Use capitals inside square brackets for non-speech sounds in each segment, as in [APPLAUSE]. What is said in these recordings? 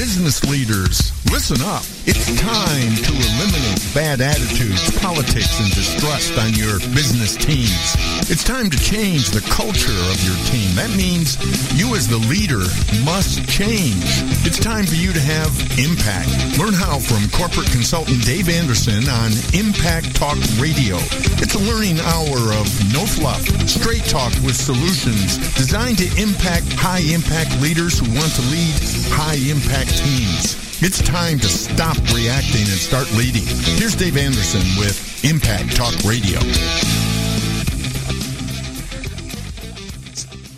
Business leaders, listen up. It's time to eliminate bad attitudes, politics, and distrust on your business teams. It's time to change the culture of your team. That means you as the leader must change. It's time for you to have impact. Learn how from corporate consultant Dave Anderson on Impact Talk Radio. It's a learning hour of no fluff, straight talk with solutions designed to impact high impact leaders who want to lead high impact teams. It's time to stop reacting and start leading. Here's Dave Anderson with Impact Talk Radio.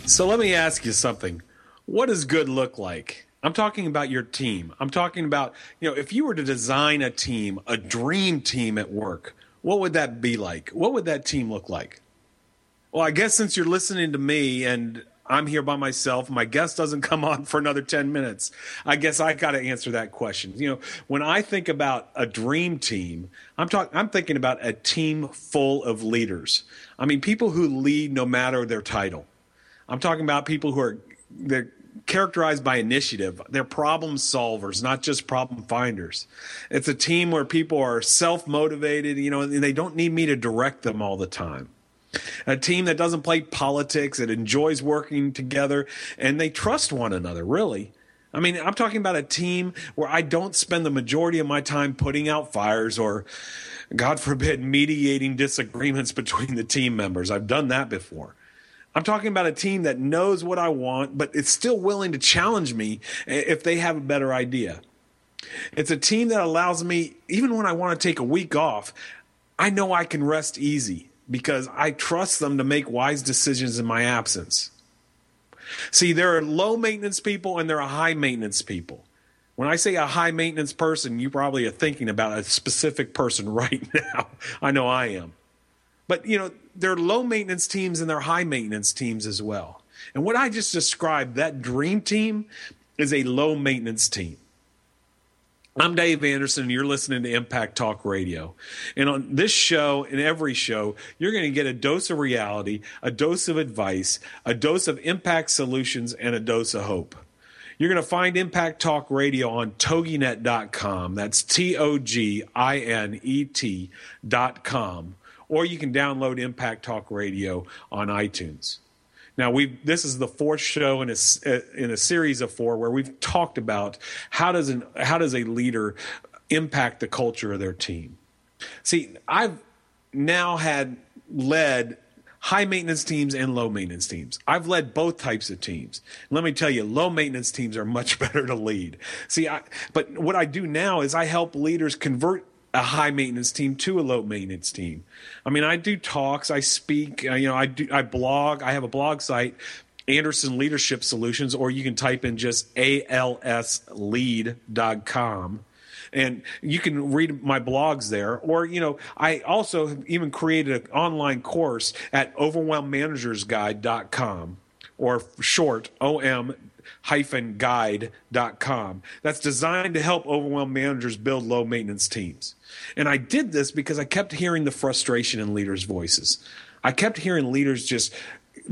So let me ask you something. What does good look like? I'm talking about your team. I'm talking about, you know, if you were to design a team, a dream team at work, what would that be like? What would that team look like? Well, I guess since you're listening to me and I'm here by myself. My guest doesn't come on for another 10 minutes. I guess I got to answer that question. You know, when I think about a dream team, I'm talking I'm thinking about a team full of leaders. I mean, people who lead no matter their title. I'm talking about people who are they're characterized by initiative. They're problem solvers, not just problem finders. It's a team where people are self-motivated, you know, and they don't need me to direct them all the time a team that doesn't play politics, that enjoys working together, and they trust one another, really. I mean, I'm talking about a team where I don't spend the majority of my time putting out fires or, God forbid, mediating disagreements between the team members. I've done that before. I'm talking about a team that knows what I want, but it's still willing to challenge me if they have a better idea. It's a team that allows me, even when I want to take a week off, I know I can rest easy because I trust them to make wise decisions in my absence. See, there are low maintenance people and there are high maintenance people. When I say a high maintenance person, you probably are thinking about a specific person [LAUGHS] right now. I know I am. But, you know, there are low maintenance teams and there are high maintenance teams as well. And what I just described, that dream team, is a low maintenance team. I'm Dave Anderson, and you're listening to Impact Talk Radio. And on this show and every show, you're going to get a dose of reality, a dose of advice, a dose of impact solutions, and a dose of hope. You're going to find Impact Talk Radio on toginet.com. That's T O G I N E T.com. Or you can download Impact Talk Radio on iTunes. Now we this is the fourth show in a uh, in a series of four where we've talked about how does an how does a leader impact the culture of their team. See, I've now had led high maintenance teams and low maintenance teams. I've led both types of teams. Let me tell you, low maintenance teams are much [LAUGHS] better to lead. See, I, but what I do now is I help leaders convert a high maintenance team to a low maintenance team. I mean, I do talks, I speak, uh, you know, I do, I blog, I have a blog site, Anderson Leadership Solutions, or you can type in just alslead.com and you can read my blogs there. Or, you know, I also have even created an online course at overwhelmedmanagersguide.com or short, OM hyphen guide.com. That's designed to help overwhelmed managers build low maintenance teams. And I did this because I kept hearing the frustration in leaders' voices. I kept hearing leaders just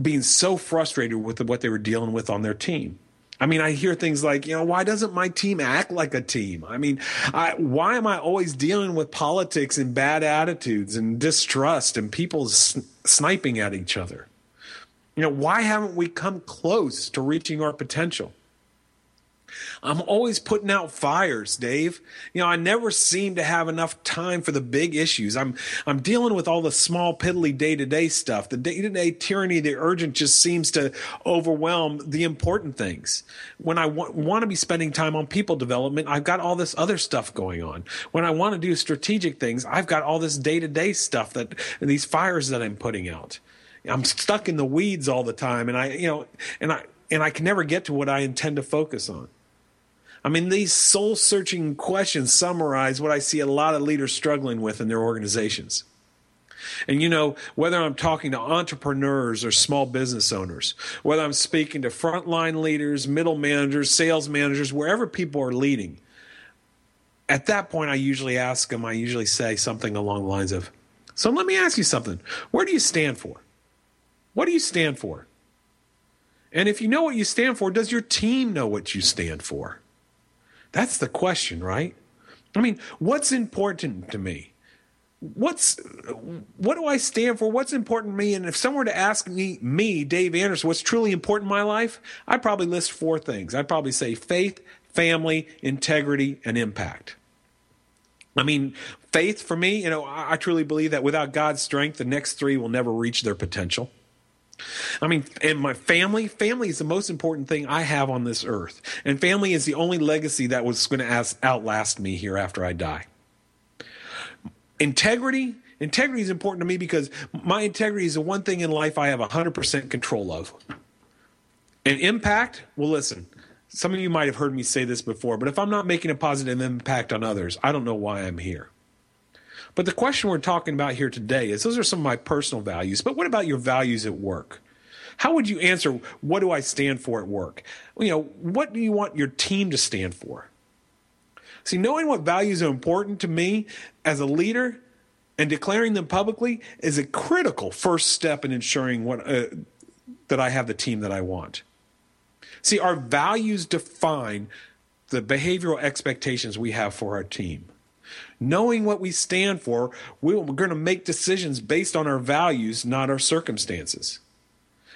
being so frustrated with what they were dealing with on their team. I mean, I hear things like, you know, why doesn't my team act like a team? I mean, I, why am I always dealing with politics and bad attitudes and distrust and people s- sniping at each other? You know, why haven't we come close to reaching our potential? I'm always putting out fires, Dave. You know, I never seem to have enough time for the big issues. I'm I'm dealing with all the small piddly day-to-day stuff. The day-to-day tyranny, the urgent just seems to overwhelm the important things. When I wa- want to be spending time on people development, I've got all this other stuff going on. When I want to do strategic things, I've got all this day-to-day stuff that these fires that I'm putting out. I'm stuck in the weeds all the time and I you know and I and I can never get to what I intend to focus on. I mean, these soul searching questions summarize what I see a lot of leaders struggling with in their organizations. And you know, whether I'm talking to entrepreneurs or small business owners, whether I'm speaking to frontline leaders, middle managers, sales managers, wherever people are leading, at that point, I usually ask them, I usually say something along the lines of, So let me ask you something. Where do you stand for? What do you stand for? And if you know what you stand for, does your team know what you stand for? That's the question, right? I mean, what's important to me? What's what do I stand for? What's important to me? And if someone were to ask me, me, Dave Anderson, what's truly important in my life, I'd probably list four things. I'd probably say faith, family, integrity, and impact. I mean, faith for me, you know, I, I truly believe that without God's strength, the next three will never reach their potential. I mean, and my family, family is the most important thing I have on this earth. And family is the only legacy that was going to outlast me here after I die. Integrity, integrity is important to me because my integrity is the one thing in life I have 100% control of. And impact, well, listen, some of you might have heard me say this before, but if I'm not making a positive impact on others, I don't know why I'm here. But the question we're talking about here today is those are some of my personal values, but what about your values at work? How would you answer, what do I stand for at work? You know, what do you want your team to stand for? See, knowing what values are important to me as a leader and declaring them publicly is a critical first step in ensuring what, uh, that I have the team that I want. See, our values define the behavioral expectations we have for our team. Knowing what we stand for, we're going to make decisions based on our values, not our circumstances.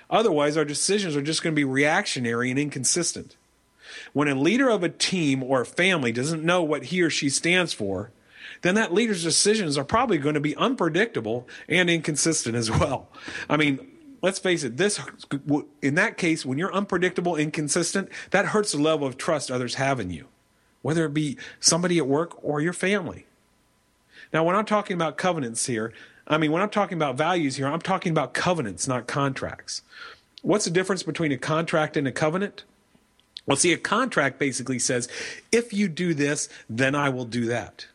Otherwise, our decisions are just going to be reactionary and inconsistent. When a leader of a team or a family doesn't know what he or she stands for, then that leader's decisions are probably going to be unpredictable and inconsistent as well. I mean, let's face it, this in that case, when you're unpredictable, inconsistent, that hurts the level of trust others have in you, whether it be somebody at work or your family. Now, when I'm talking about covenants here, I mean, when I'm talking about values here, I'm talking about covenants, not contracts. What's the difference between a contract and a covenant? Well, see, a contract basically says, if you do this, then I will do that.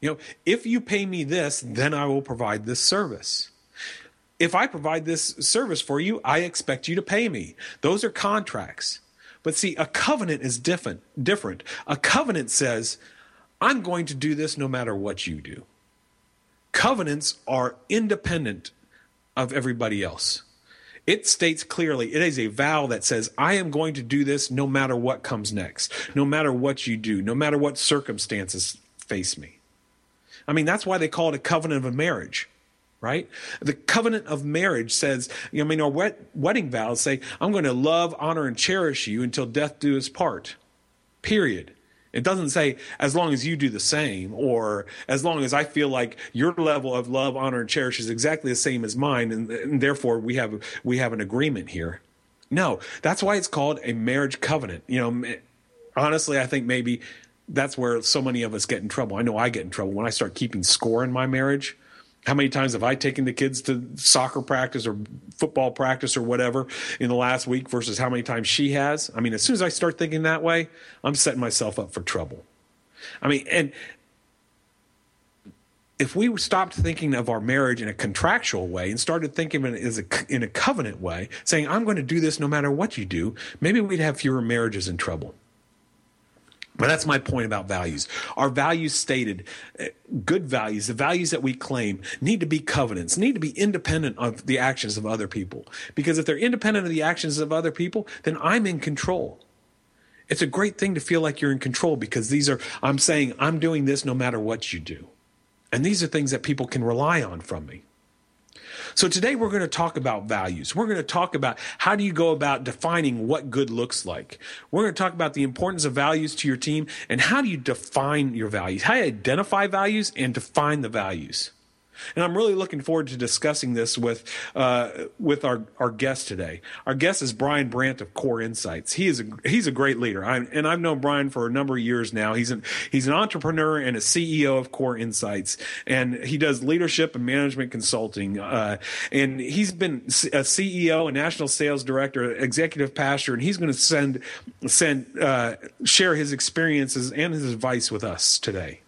You know, if you pay me this, then I will provide this service if I provide this service for you, I expect you to pay me. Those are contracts. But see, a covenant is different. Different. A covenant says, I'm going to do this no matter what you do. Covenants are independent of everybody else. It states clearly, it is a vow that says, I am going to do this no matter what comes next, no matter what you do, no matter what circumstances face me. I mean, that's why they call it a covenant of a marriage right? The covenant of marriage says, I mean, our wet, wedding vows say, I'm going to love, honor, and cherish you until death do us part. Period. It doesn't say as long as you do the same or as long as I feel like your level of love, honor, and cherish is exactly the same as mine, and, and therefore we have we have an agreement here. No, that's why it's called a marriage covenant. You know, honestly, I think maybe that's where so many of us get in trouble. I know I get in trouble when I start keeping score in my marriage how many times have I taken the kids to soccer practice or football practice or whatever in the last week versus how many times she has? I mean, as soon as I start thinking that way, I'm setting myself up for trouble. I mean, and if we stopped thinking of our marriage in a contractual way and started thinking of it as a, in a covenant way, saying, I'm going to do this no matter what you do, maybe we'd have fewer marriages in trouble. But that's my point about values. Our values stated, uh, good values, the values that we claim, need to be covenants, need to be independent of the actions of other people. Because if they're independent of the actions of other people, then I'm in control. It's a great thing to feel like you're in control because these are, I'm saying, I'm doing this no matter what you do. And these are things that people can rely on from me. So today we're going to talk about values. We're going to talk about how do you go about defining what good looks like. We're going to talk about the importance of values to your team and how do you define your values? How do you identify values and define the values? And I'm really looking forward to discussing this with uh, with our, our guest today. Our guest is Brian Brandt of Core Insights. He is a he's a great leader, I, and I've known Brian for a number of years now. He's an he's an entrepreneur and a CEO of Core Insights, and he does leadership and management consulting. Uh, and he's been a CEO, a national sales director, executive pastor, and he's going to send send uh, share his experiences and his advice with us today.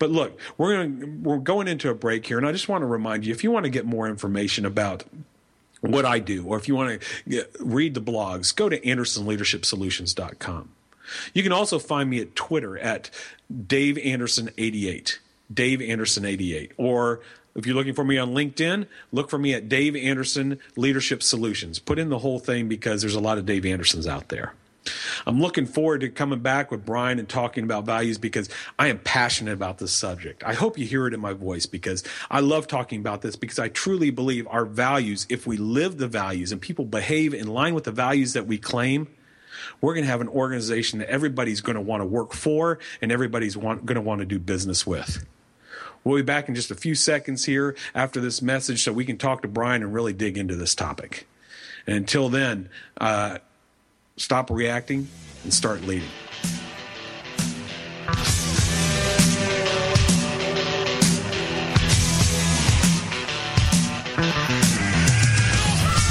But look, we're going we're going into a break here, and I just want to remind you if you want to get more information about what I do, or if you want to get, read the blogs, go to AndersonLeadershipSolutions.com. You can also find me at Twitter at Dave Anderson88, Dave Anderson88, or if you're looking for me on LinkedIn, look for me at Dave Anderson Leadership Solutions. Put in the whole thing because there's a lot of Dave Andersons out there. I'm looking forward to coming back with Brian and talking about values because I am passionate about this subject. I hope you hear it in my voice because I love talking about this because I truly believe our values, if we live the values and people behave in line with the values that we claim, we're going to have an organization that everybody's going to want to work for and everybody's want, going to want to do business with. We'll be back in just a few seconds here after this message so we can talk to Brian and really dig into this topic. And until then, uh, stop reacting and start leading.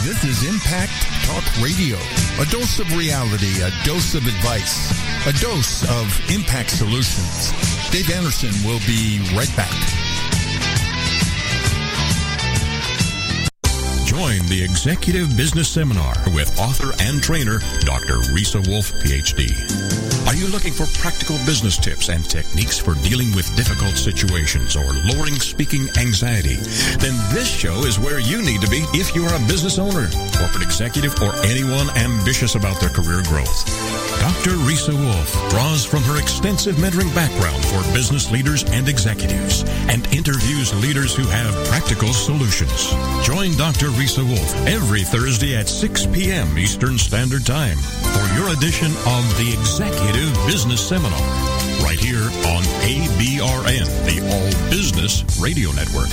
This is Impact Talk Radio. A dose of reality, a dose of advice, a dose of impact solutions. Dave Anderson will be right back. Join the Executive Business Seminar with author and trainer Dr. Risa Wolf, PhD. Are you looking for practical business tips and techniques for dealing with difficult situations or lowering speaking anxiety? Then this show is where you need to be if you are a business owner, corporate executive, or anyone ambitious about their career growth. Dr. Risa Wolf draws from her extensive mentoring background for business leaders and executives and interviews leaders who have practical solutions. Join Dr. Risa Wolf every Thursday at 6 p.m. Eastern Standard Time for your edition of the Executive Business Seminar right here on ABRN, the All Business Radio Network.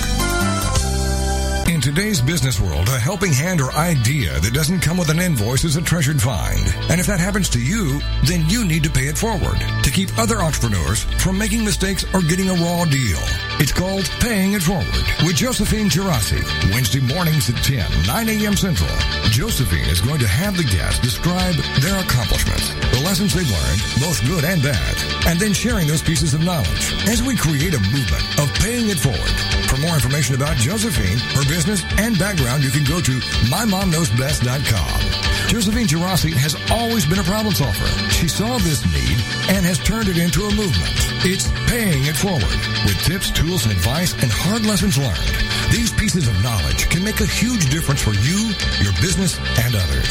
In today's business world, a helping hand or idea that doesn't come with an invoice is a treasured find. And if that happens to you, then you need to pay it forward keep other entrepreneurs from making mistakes or getting a raw deal. It's called Paying It Forward with Josephine Geraci. Wednesday mornings at 10, 9 a.m. Central. Josephine is going to have the guests describe their accomplishments, the lessons they've learned, both good and bad, and then sharing those pieces of knowledge as we create a movement of paying it forward. For more information about Josephine, her business, and background, you can go to mymomknowsbest.com. Josephine Geraci has always been a problem solver. She saw this need and has turned it into a movement. It's paying it forward with tips, tools, and advice and hard lessons learned. These pieces of knowledge can make a huge difference for you, your business, and others.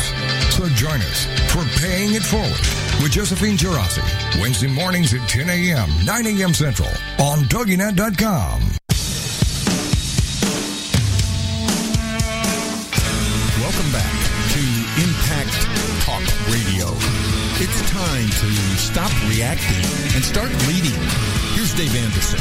So join us for Paying It Forward with Josephine Geraci. Wednesday mornings at 10 a.m., 9 a.m. Central on TogiNet.com. Welcome back to Impact Talk Radio. It's time to stop reacting and start leading. Here's Dave Anderson.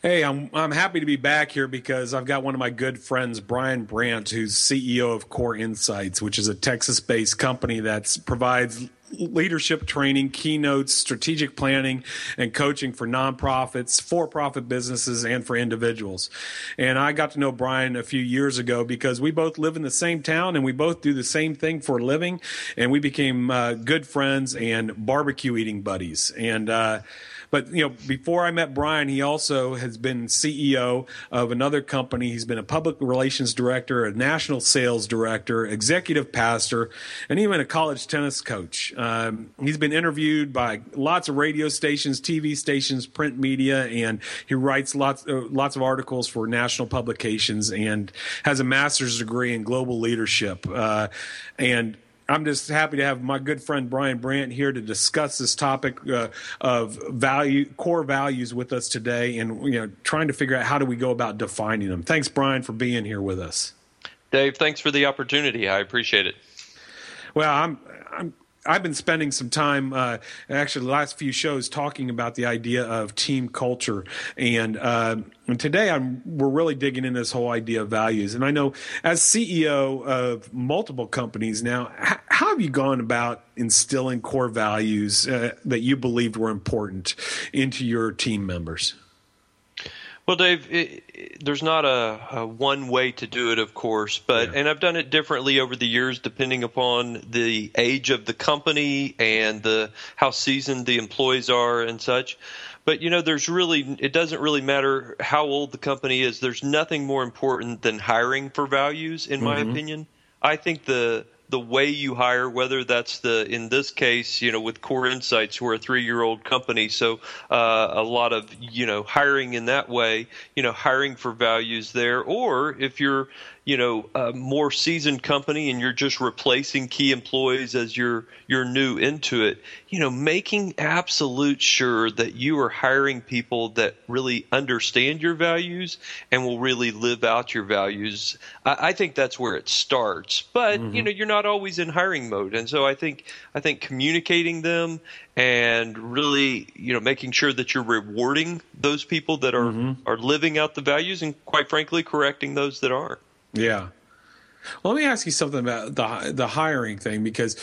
Hey, I'm I'm happy to be back here because I've got one of my good friends, Brian Brandt, who's CEO of Core Insights, which is a Texas-based company that provides leadership training, keynotes, strategic planning, and coaching for nonprofits, for-profit businesses, and for individuals. And I got to know Brian a few years ago because we both live in the same town and we both do the same thing for a living, and we became uh, good friends and barbecue eating buddies. And uh, but you know, before I met Brian, he also has been CEO of another company. He's been a public relations director, a national sales director, executive pastor, and even a college tennis coach. Um, he's been interviewed by lots of radio stations, TV stations, print media, and he writes lots uh, lots of articles for national publications and has a master's degree in global leadership. Uh, and I'm just happy to have my good friend Brian Brandt here to discuss this topic uh, of value, core values with us today, and you know, trying to figure out how do we go about defining them. Thanks, Brian, for being here with us. Dave, thanks for the opportunity. I appreciate it. Well, I'm I'm I've been spending some time, uh, actually, the last few shows talking about the idea of team culture, and, uh, and today I'm we're really digging in this whole idea of values. And I know, as CEO of multiple companies now, how, how have you gone about instilling core values uh, that you believed were important into your team members? Well, Dave, it, it, there's not a, a, one way to do it, of course, but yeah. and I've done it differently over the years, depending upon the age of the company and the how seasoned the employees are and such. But you know, there's really it doesn't really matter how old the company is. There's nothing more important than hiring for values, in mm-hmm. my opinion. I think the the way you hire, whether that's the in this case, you know, with Core Insights, we're a three-year-old company, so uh, a lot of you know hiring in that way, you know, hiring for values there, or if you're you know a more seasoned company and you're just replacing key employees as you're you're new into it. You know making absolute sure that you are hiring people that really understand your values and will really live out your values. I, I think that's where it starts. But mm-hmm. you know you're not always in hiring mode. And so i think i think communicating them and really you know making sure that you're rewarding those people that are mm-hmm. are living out the values and quite frankly correcting those that aren't yeah. Well, let me ask you something about the the hiring thing because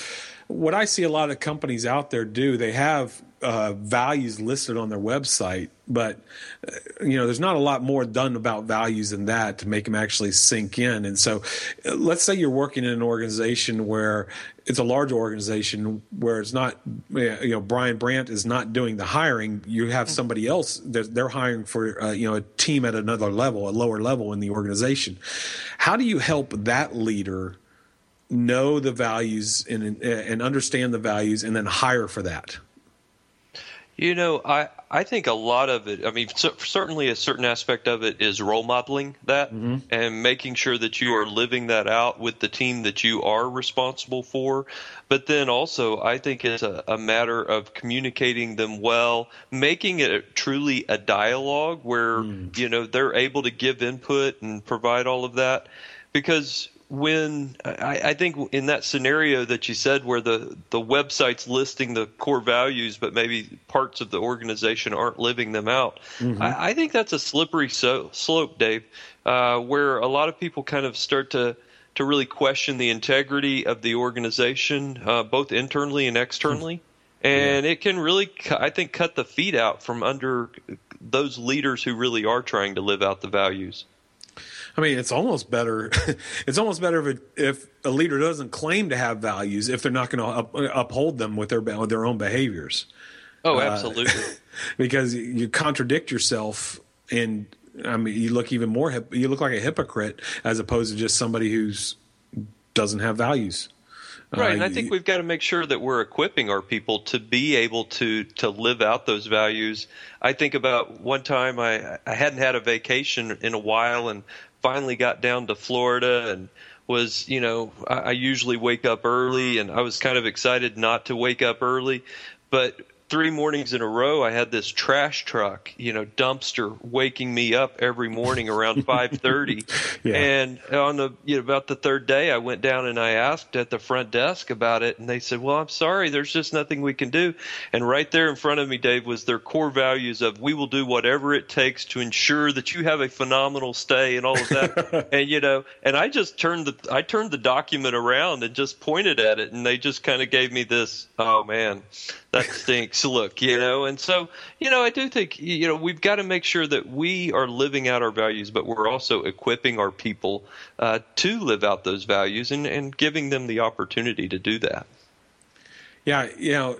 what I see a lot of companies out there do, they have uh, values listed on their website, but uh, you know, there's not a lot more done about values than that to make them actually sink in. And so, uh, let's say you're working in an organization where it's a large organization where it's not, you know, Brian Brandt is not doing the hiring. You have mm-hmm. somebody else that they're hiring for, uh, you know, a team at another level, a lower level in the organization. How do you help that leader? know the values and and understand the values and then hire for that you know, I I think a lot of it. I mean, so, certainly a certain aspect of it is role modeling that mm-hmm. and making sure that you are living that out with the team that you are responsible for. But then also, I think it's a, a matter of communicating them well, making it truly a dialogue where mm. you know they're able to give input and provide all of that because when I, I, think in that scenario that you said where the, the website's listing the core values but maybe parts of the organization aren't living them out mm-hmm. I, I, think that's a slippery so, slope dave uh, where a lot of people kind of start to to really question the integrity of the organization uh, both internally and externally mm-hmm. and yeah. it can really i think cut the feet out from under those leaders who really are trying to live out the values I mean, it's almost better. [LAUGHS] it's almost better if it, if a leader doesn't claim to have values if they're not going to up, uphold them with their with their own behaviors. Oh, uh, absolutely. Uh, [LAUGHS] because you contradict yourself, and I mean, you look even more. You look like a hypocrite as opposed to just somebody who's doesn't have values. Right, uh, and I think we've got to make sure that we're equipping our people to be able to to live out those values. I think about one time I I hadn't had a vacation in a while, and finally got down to Florida and was, you know, I, I usually wake up early and I was kind of excited not to wake up early, but three mornings in a row I had this trash truck, you know, dumpster waking me up every morning around [LAUGHS] 5:30. yeah. And on the you know about the third day I went down and I asked at the front desk about it and they said, "Well, I'm sorry, there's just nothing we can do." And right there in front of me, Dave, was their core values of we will do whatever it takes to ensure that you have a phenomenal stay and all of that. [LAUGHS] and you know, and I just turned the I turned the document around and just pointed at it and they just kind of gave me this, "Oh man, that stinks look, you know. And so, you know, I do think, you know, we've got to make sure that we are living out our values, but we're also equipping our people uh, to live out those values and, and giving them the opportunity to do that. Yeah, you know,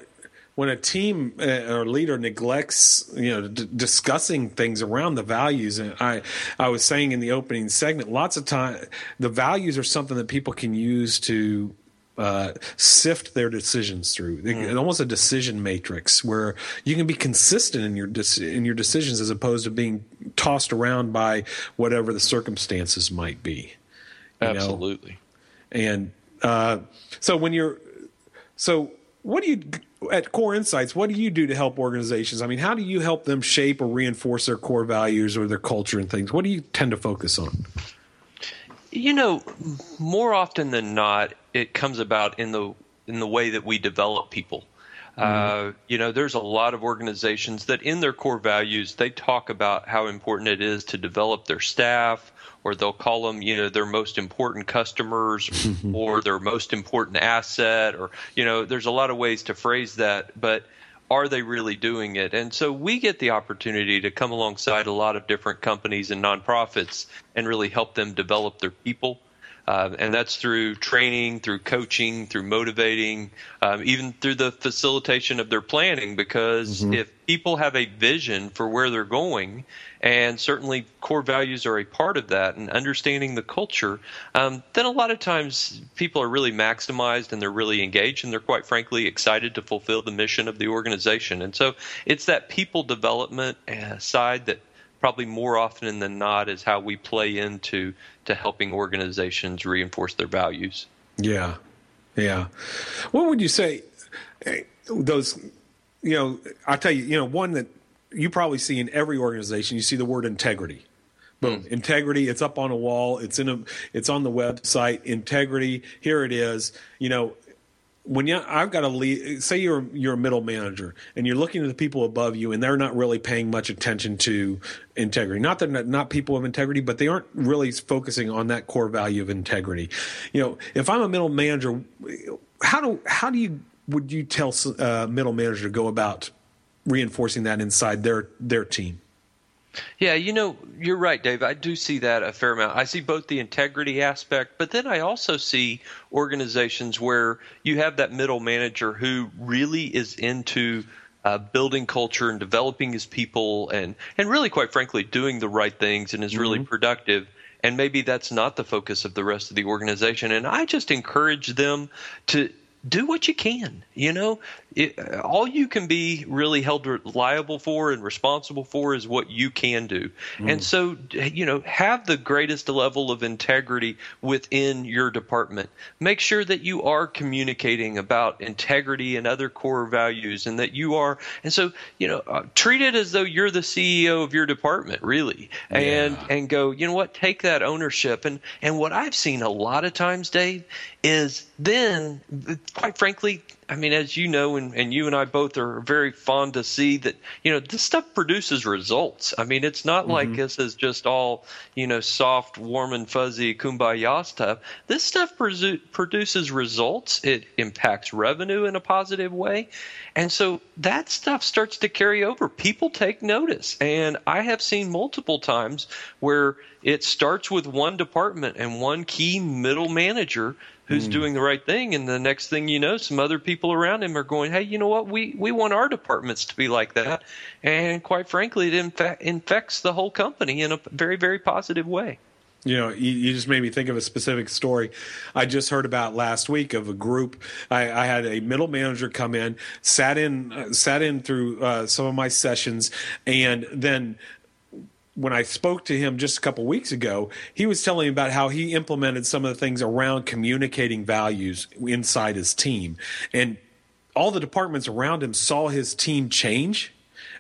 when a team uh, or leader neglects, you know, d- discussing things around the values, and I, I was saying in the opening segment, lots of time, the values are something that people can use to uh, sift their decisions through. Mm. Almost a decision matrix where you can be consistent in your de- in your decisions as opposed to being tossed around by whatever the circumstances might be. Absolutely. Know? And uh, so when you're so what do you at core insights what do you do to help organizations i mean how do you help them shape or reinforce their core values or their culture and things what do you tend to focus on you know, more often than not, it comes about in the in the way that we develop people. Mm-hmm. Uh, you know, there's a lot of organizations that, in their core values, they talk about how important it is to develop their staff, or they'll call them, you know, their most important customers, [LAUGHS] or their most important asset, or you know, there's a lot of ways to phrase that, but are they really doing it? And so we get the opportunity to come alongside a lot of different companies and nonprofits and really help them develop their people. Uh, and that's through training, through coaching, through motivating, um, even through the facilitation of their planning. Because mm-hmm. if people have a vision for where they're going and certainly core values are a part of that and understanding the culture um, then a lot of times people are really maximized and they're really engaged and they're quite frankly excited to fulfill the mission of the organization and so it's that people development uh, side that probably more often than not is how we play into to helping organizations reinforce their values. Yeah, yeah. What would you say? Eh, those, you know, I tell you, you know, one that you probably see in every organization. You see the word integrity. Boom, mm. integrity. It's up on a wall. It's in a. It's on the website. Integrity. Here it is. You know, when you, I've got to lead, say you're you're a middle manager and you're looking at the people above you and they're not really paying much attention to integrity. Not that not, not people of integrity, but they aren't really focusing on that core value of integrity. You know, if I'm a middle manager, how do how do you would you tell a uh, middle manager to go about reinforcing that inside their their team? Yeah, you know, you're right, Dave. I do see that a fair amount. I see both the integrity aspect, but then I also see organizations where you have that middle manager who really is into uh, building culture and developing his people and, and really, quite frankly, doing the right things and is mm-hmm. really productive. And maybe that's not the focus of the rest of the organization. And I just encourage them to do what you can. You know, it, all you can be really held liable for and responsible for is what you can do. Mm. And so, you know, have the greatest level of integrity within your department. Make sure that you are communicating about integrity and other core values and that you are. And so, you know, uh, treat it as though you're the CEO of your department, really. And, yeah. and go, you know what, take that ownership. And, and what I've seen a lot of times, Dave, is then, quite frankly, I mean, as you know, and, and you and I both are very fond to see that, you know, this stuff produces results. I mean, it's not mm-hmm. like this is just all, you know, soft, warm and fuzzy kumbaya stuff. This stuff presu- produces results. It impacts revenue in a positive way. And so that stuff starts to carry over. People take notice. And I have seen multiple times where it starts with one department and one key middle manager who's mm. doing the right thing and the next thing you know some other people around him are going hey you know what we we want our departments to be like that and quite frankly it infa- infects the whole company in a very very positive way you know, you, you, just made me think of a specific story I just heard about last week of a group. I, I had a middle manager come in, sat in, uh, sat in through uh, some of my sessions, and then when I spoke to him just a couple weeks ago, he was telling me about how he implemented some of the things around communicating values inside his team. And all the departments around him saw his team change.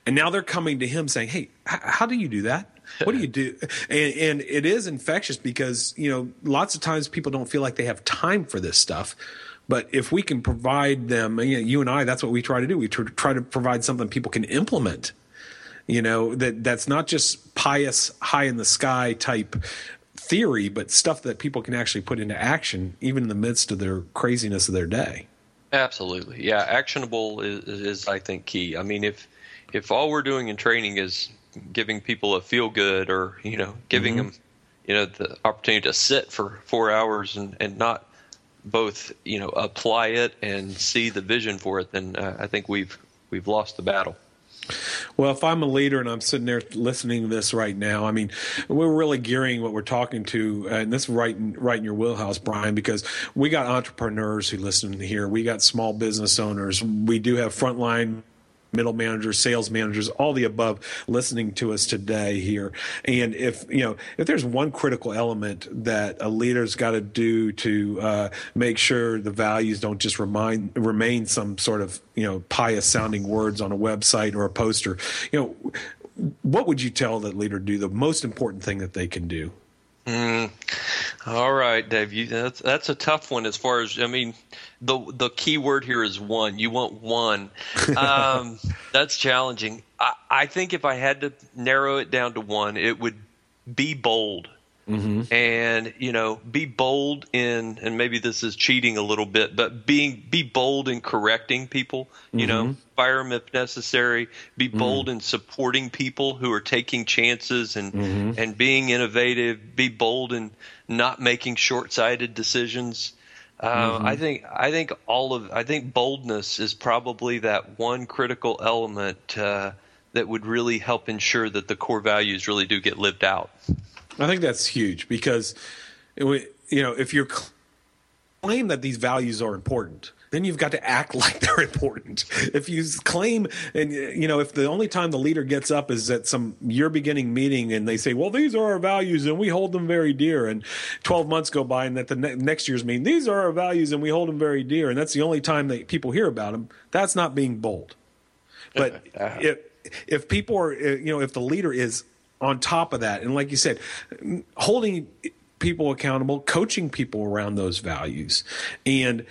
And now they're coming to him saying, Hey, how do you do that? What do you do? [LAUGHS] And, and it is infectious because, you know, lots of times people don't feel like they have time for this stuff. But if we can provide them, you, know, you and I, that's what we try to do. We try to provide something people can implement you know that that's not just pious high in the sky type theory but stuff that people can actually put into action even in the midst of their craziness of their day. Absolutely. Yeah actionable is, is i think key. I mean if if all we're doing in training is giving people a feel good or you know giving mm-hmm. them you know the opportunity to sit for four hours and and not both you know apply it and see the vision for it then uh, i think we've we've lost the battle well, if I'm a leader and I'm sitting there listening to this right now, I mean, we're really gearing what we're talking to, uh, and this is right in, right in your wheelhouse, Brian, because we got entrepreneurs who listen here. We got small business owners. We do have frontline middle managers, sales managers, all the above listening to us today here. And if, you know, if there's one critical element that a leader's got to do to uh, make sure the values don't just remind, remain some sort of, you know, pious sounding words on a website or a poster, you know, what would you tell that leader to do the most important thing that they can do? Mm. All right, Dave. You, that's that's a tough one. As far as I mean, the the key word here is one. You want one. Um, [LAUGHS] that's challenging. I, I think if I had to narrow it down to one, it would be bold. Mm-hmm. And you know, be bold in, and maybe this is cheating a little bit, but being be bold in correcting people. You mm-hmm. know, fire them if necessary. Be mm-hmm. bold mm-hmm. in supporting people who are taking chances and mm-hmm. and being innovative. Be bold in not making short-sighted decisions. Uh, mm-hmm. I think I think all of I think boldness is probably that one critical element uh, that would really help ensure that the core values really do get lived out. I think that's huge because, it, you know, if you're claim that these values are important, then you've got to act [LAUGHS] like they're important. If you claim, and you know, if the only time the leader gets up is at some year beginning meeting and they say, well, these are our values and we hold them very dear. And 12 months go by and that the ne- next year's meeting, these are our values and we hold them very dear. And that's the only time that people hear about them. That's not being bold. But [LAUGHS] uh-huh. if, if people are, eh, you know, if the leader is on top of that, and like you said, holding people accountable, coaching people around those values, and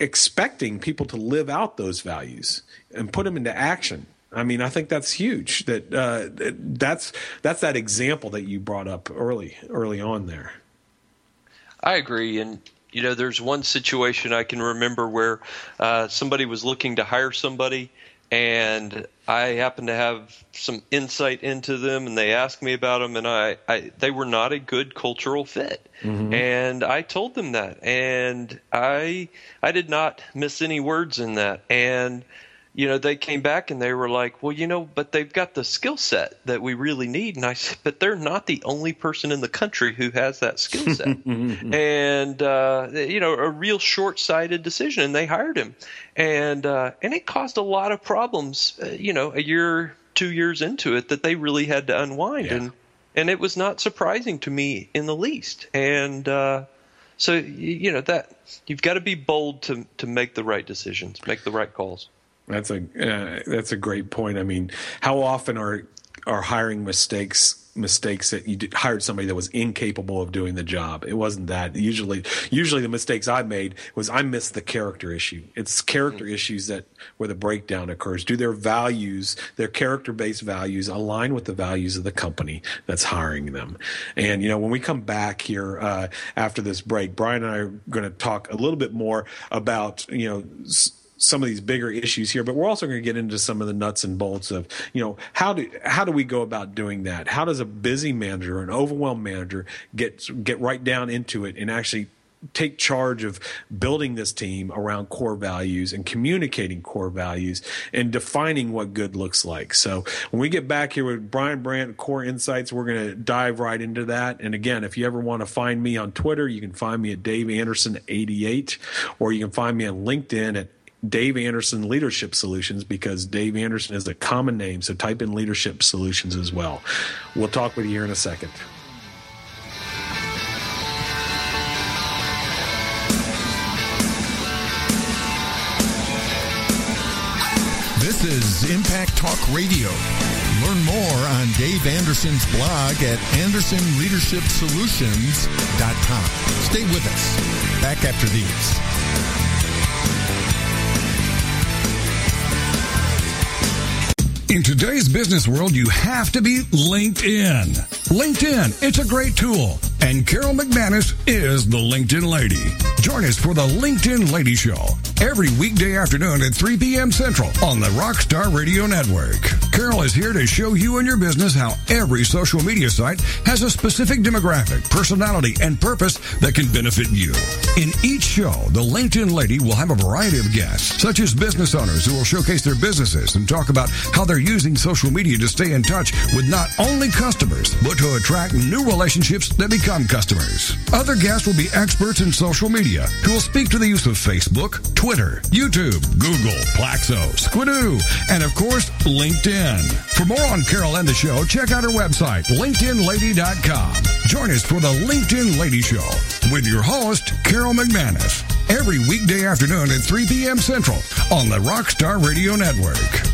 expecting people to live out those values and put them into action. I mean, I think that's huge. That uh, that's that's that example that you brought up early early on there. I agree, and you know, there's one situation I can remember where uh, somebody was looking to hire somebody, and I happened to have some insight into them, and they asked me about them, and I, I they were not a good cultural fit, mm-hmm. and I told them that, and I I did not miss any words in that, and you know, they came back and they were like, well, you know, but they've got the skill set that we really need. And I said, but they're not the only person in the country who has that skill set. [LAUGHS] and, uh, you know, a real short sighted decision. And they hired him. And, uh, and it caused a lot of problems, uh, you know, a year, two years into it that they really had to unwind. Yeah. And, and it was not surprising to me in the least. And, uh, so you know that you've got to be bold to to make the right decisions, make the right calls. That's a uh, that's a great point. I mean, how often are are hiring mistakes mistakes that you did, hired somebody that was incapable of doing the job. It wasn't that. Usually, usually the mistakes I made was I missed the character issue. It's character mm-hmm. issues that where the breakdown occurs. Do their values, their character based values, align with the values of the company that's hiring them? And you know, when we come back here uh, after this break, Brian and I are going to talk a little bit more about you know. S- some of these bigger issues here, but we're also going to get into some of the nuts and bolts of, you know, how do how do we go about doing that? How does a busy manager, an overwhelmed manager, get get right down into it and actually take charge of building this team around core values and communicating core values and defining what good looks like. So when we get back here with Brian Brandt, Core Insights, we're going to dive right into that. And again, if you ever want to find me on Twitter, you can find me at Dave Anderson 88 or you can find me on LinkedIn at Dave Anderson Leadership Solutions because Dave Anderson is a common name. So type in Leadership Solutions as well. We'll talk with you here in a second. This is Impact Talk Radio. Learn more on Dave Anderson's blog at andersonleadershipsolutions.com. Stay with us. Back after these. In today's business world, you have to be LinkedIn. LinkedIn, it's a great tool. And Carol McManus is the LinkedIn lady. Join us for the LinkedIn Lady Show every weekday afternoon at 3 p.m. Central on the Rockstar Radio Network. Carol is here to show you and your business how every social media site has a specific demographic, personality, and purpose that can benefit you. In each show, the LinkedIn Lady will have a variety of guests, such as business owners who will showcase their businesses and talk about how they're using social media to stay in touch with not only customers, but to attract new relationships that become customers. Other guests will be experts in social media who will speak to the use of Facebook, Twitter, YouTube, Google, Plaxo, Squidoo, and of course, LinkedIn. For more on Carol and the show, check out her website, LinkedInLady.com. Join us for the LinkedIn Lady Show with your host, Carol McManus, every weekday afternoon at 3 p.m. Central on the Rockstar Radio Network.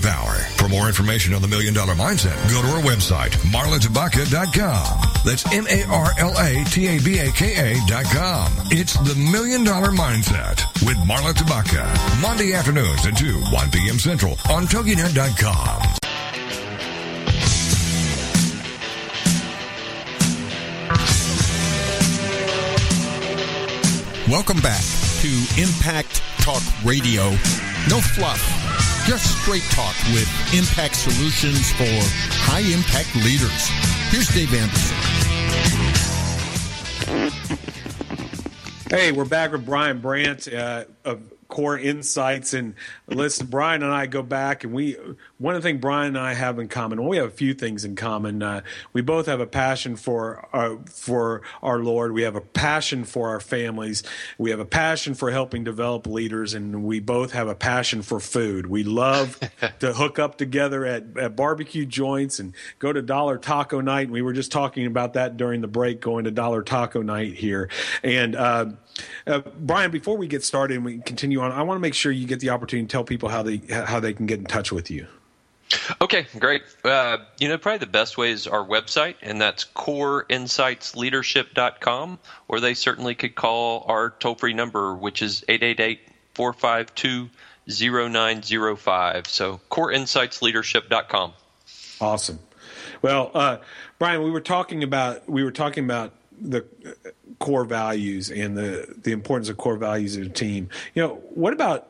power. For more information on the Million Dollar Mindset, go to our website, marlatabaka.com. That's M-A-R-L-A-T-A-B-A-K-A dot com. It's the Million Dollar Mindset with Marla Tabaka. Monday afternoons at 2, 1 p.m. Central on TogiNet.com. Welcome back to Impact Talk Radio. No fluff, just straight talk with impact solutions for high impact leaders. Here's Dave Anderson. Hey, we're back with Brian Brandt uh, of core insights and listen brian and i go back and we one of the things brian and i have in common well we have a few things in common uh, we both have a passion for our, uh, for our lord. We have a passion for our families. We have a passion for helping develop leaders and we both have a passion for food. We love [LAUGHS] to hook up together at, at barbecue joints and go to dollar taco night. And we were just talking about that during the break going to dollar taco night here. And uh, uh, Brian, before we get started and we continue on, I want to make sure you get the opportunity to tell people how they how they can get in touch with you. Okay, great. Uh, you know, probably the best way is our website, and that's coreinsightsleadership.com, or they certainly could call our toll free number, which is 888 452 0905. So, coreinsightsleadership.com. Awesome. Well, uh, Brian, we were talking about we were talking about the core values and the the importance of core values of a team. You know, what about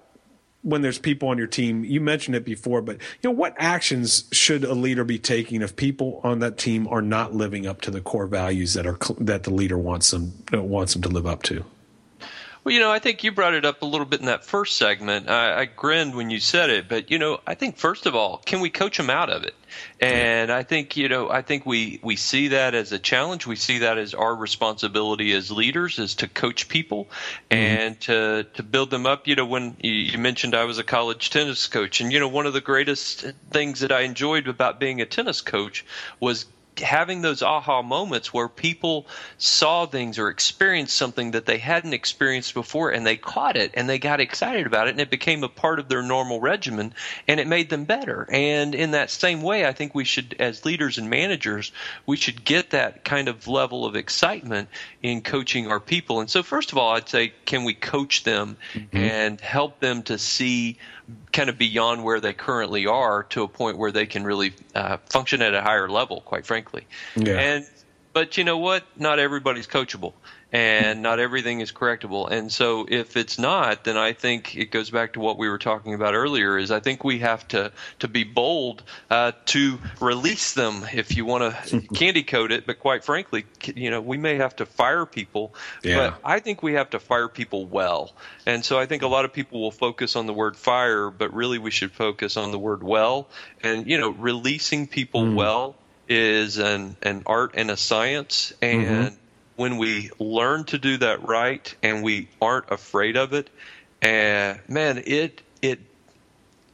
when there's people on your team? You mentioned it before, but you know, what actions should a leader be taking if people on that team are not living up to the core values that are that the leader wants them wants them to live up to? Well, you know, I think you brought it up a little bit in that first segment. I, I grinned when you said it, but you know, I think first of all, can we coach them out of it? And I think you know, I think we we see that as a challenge. We see that as our responsibility as leaders is to coach people mm-hmm. and to to build them up. You know, when you mentioned I was a college tennis coach, and you know, one of the greatest things that I enjoyed about being a tennis coach was having those aha moments where people saw things or experienced something that they hadn't experienced before and they caught it and they got excited about it and it became a part of their normal regimen and it made them better. And in that same way, I think we should, as leaders and managers, we should get that kind of level of excitement in coaching our people. And so, first of all, I'd say, can we coach them mm-hmm. and help them to see kind of beyond where they currently are to a point where they can really uh, function at a higher level, quite frankly. Yeah. And but you know what? Not everybody's coachable and not everything is correctable. And so if it's not, then I think it goes back to what we were talking about earlier is I think we have to, to be bold uh, to release them if you want to [LAUGHS] candy coat it. But quite frankly, you know, we may have to fire people, yeah. but I think we have to fire people well. And so I think a lot of people will focus on the word fire, but really we should focus on the word well. And, you know, releasing people mm. well is an, an art and a science. And, mm-hmm when we learn to do that right and we aren't afraid of it, and man, it it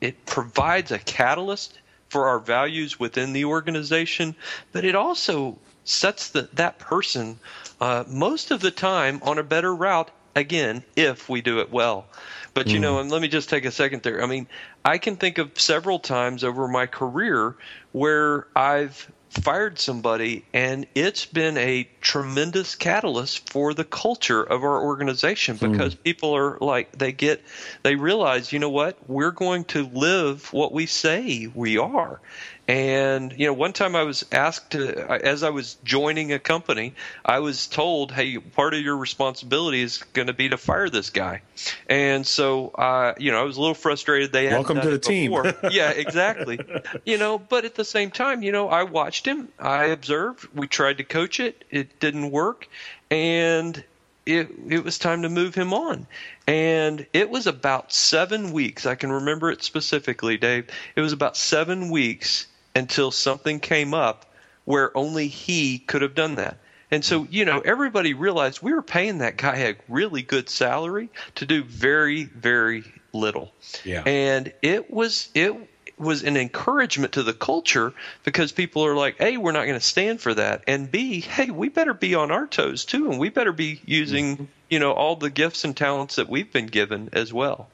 it provides a catalyst for our values within the organization, but it also sets the, that person uh, most of the time on a better route again if we do it well. But you mm. know, and let me just take a second there. I mean, I can think of several times over my career where I've fired somebody, and it's been a tremendous catalyst for the culture of our organization hmm. because mm. people are like they get they realize you know what we're going to live what we say we are and you know, one time I was asked to, as I was joining a company, I was told, "Hey, part of your responsibility is going to be to fire this guy." And so, uh, you know, I was a little frustrated. They welcome to the team. [LAUGHS] yeah, exactly. you know, but at the same time, you know, I watched him. I observed. We tried to coach it. It didn't work, and it it was time to move him on. And it was about seven weeks. I can remember it specifically, Dave. It was about seven weeks until something came up where only he could have done that. And so, you know, everybody realized we were paying that guy a really good salary to do very, very little. Yeah. And it was it was an encouragement to the culture because people are like, A, we're not going to stand for that. And B, hey, we better be on our toes too. And we better be using, mm-hmm. you know, all the gifts and talents that we've been given as well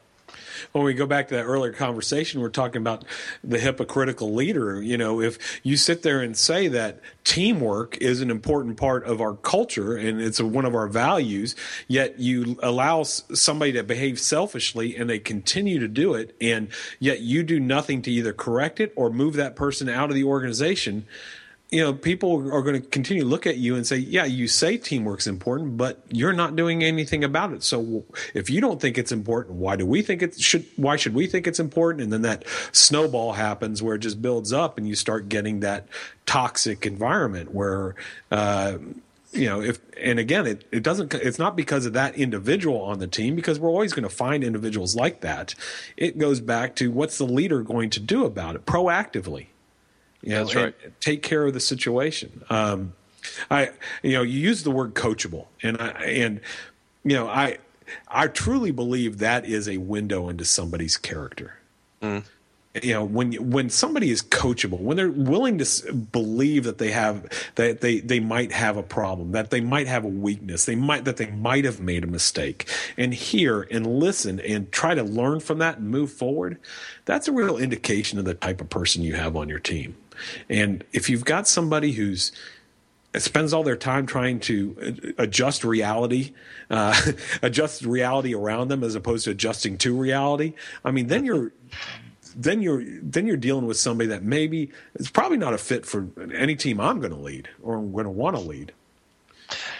when we go back to that earlier conversation, we're talking about the hypocritical leader. You know, if you sit there and say that teamwork is an important part of our culture and it's one of our values, yet you allow somebody to behave selfishly and they continue to do it, and yet you do nothing to either correct it or move that person out of the organization you know, people are going to continue to look at you and say, yeah, you say teamwork's important, but you're not doing anything about it. So if you don't think it's important, why do we think it should, why should we think it's important? And then that snowball happens where it just builds up and you start getting that toxic environment where, uh, you know, if, and again, it, it doesn't, it's not because of that individual on the team, because we're always going to find individuals like that. It goes back to what's the leader going to do about it proactively you know, That's right. take care of the situation. Um, I, you know, you use the word coachable, and I, and you know, I, I truly believe that is a window into somebody's character. Mm. You know, when when somebody is coachable, when they're willing to believe that they have that they they might have a problem, that they might have a weakness, they might that they might have made a mistake, and hear and listen and try to learn from that and move forward, that's a real indication of the type of person you have on your team. And if you've got somebody who's spends all their time trying to adjust reality, uh, [LAUGHS] adjust reality around them as opposed to adjusting to reality. I mean, then you're then you're then you're dealing with somebody that maybe is probably not a fit for any team I'm going to lead or I'm going to want to lead.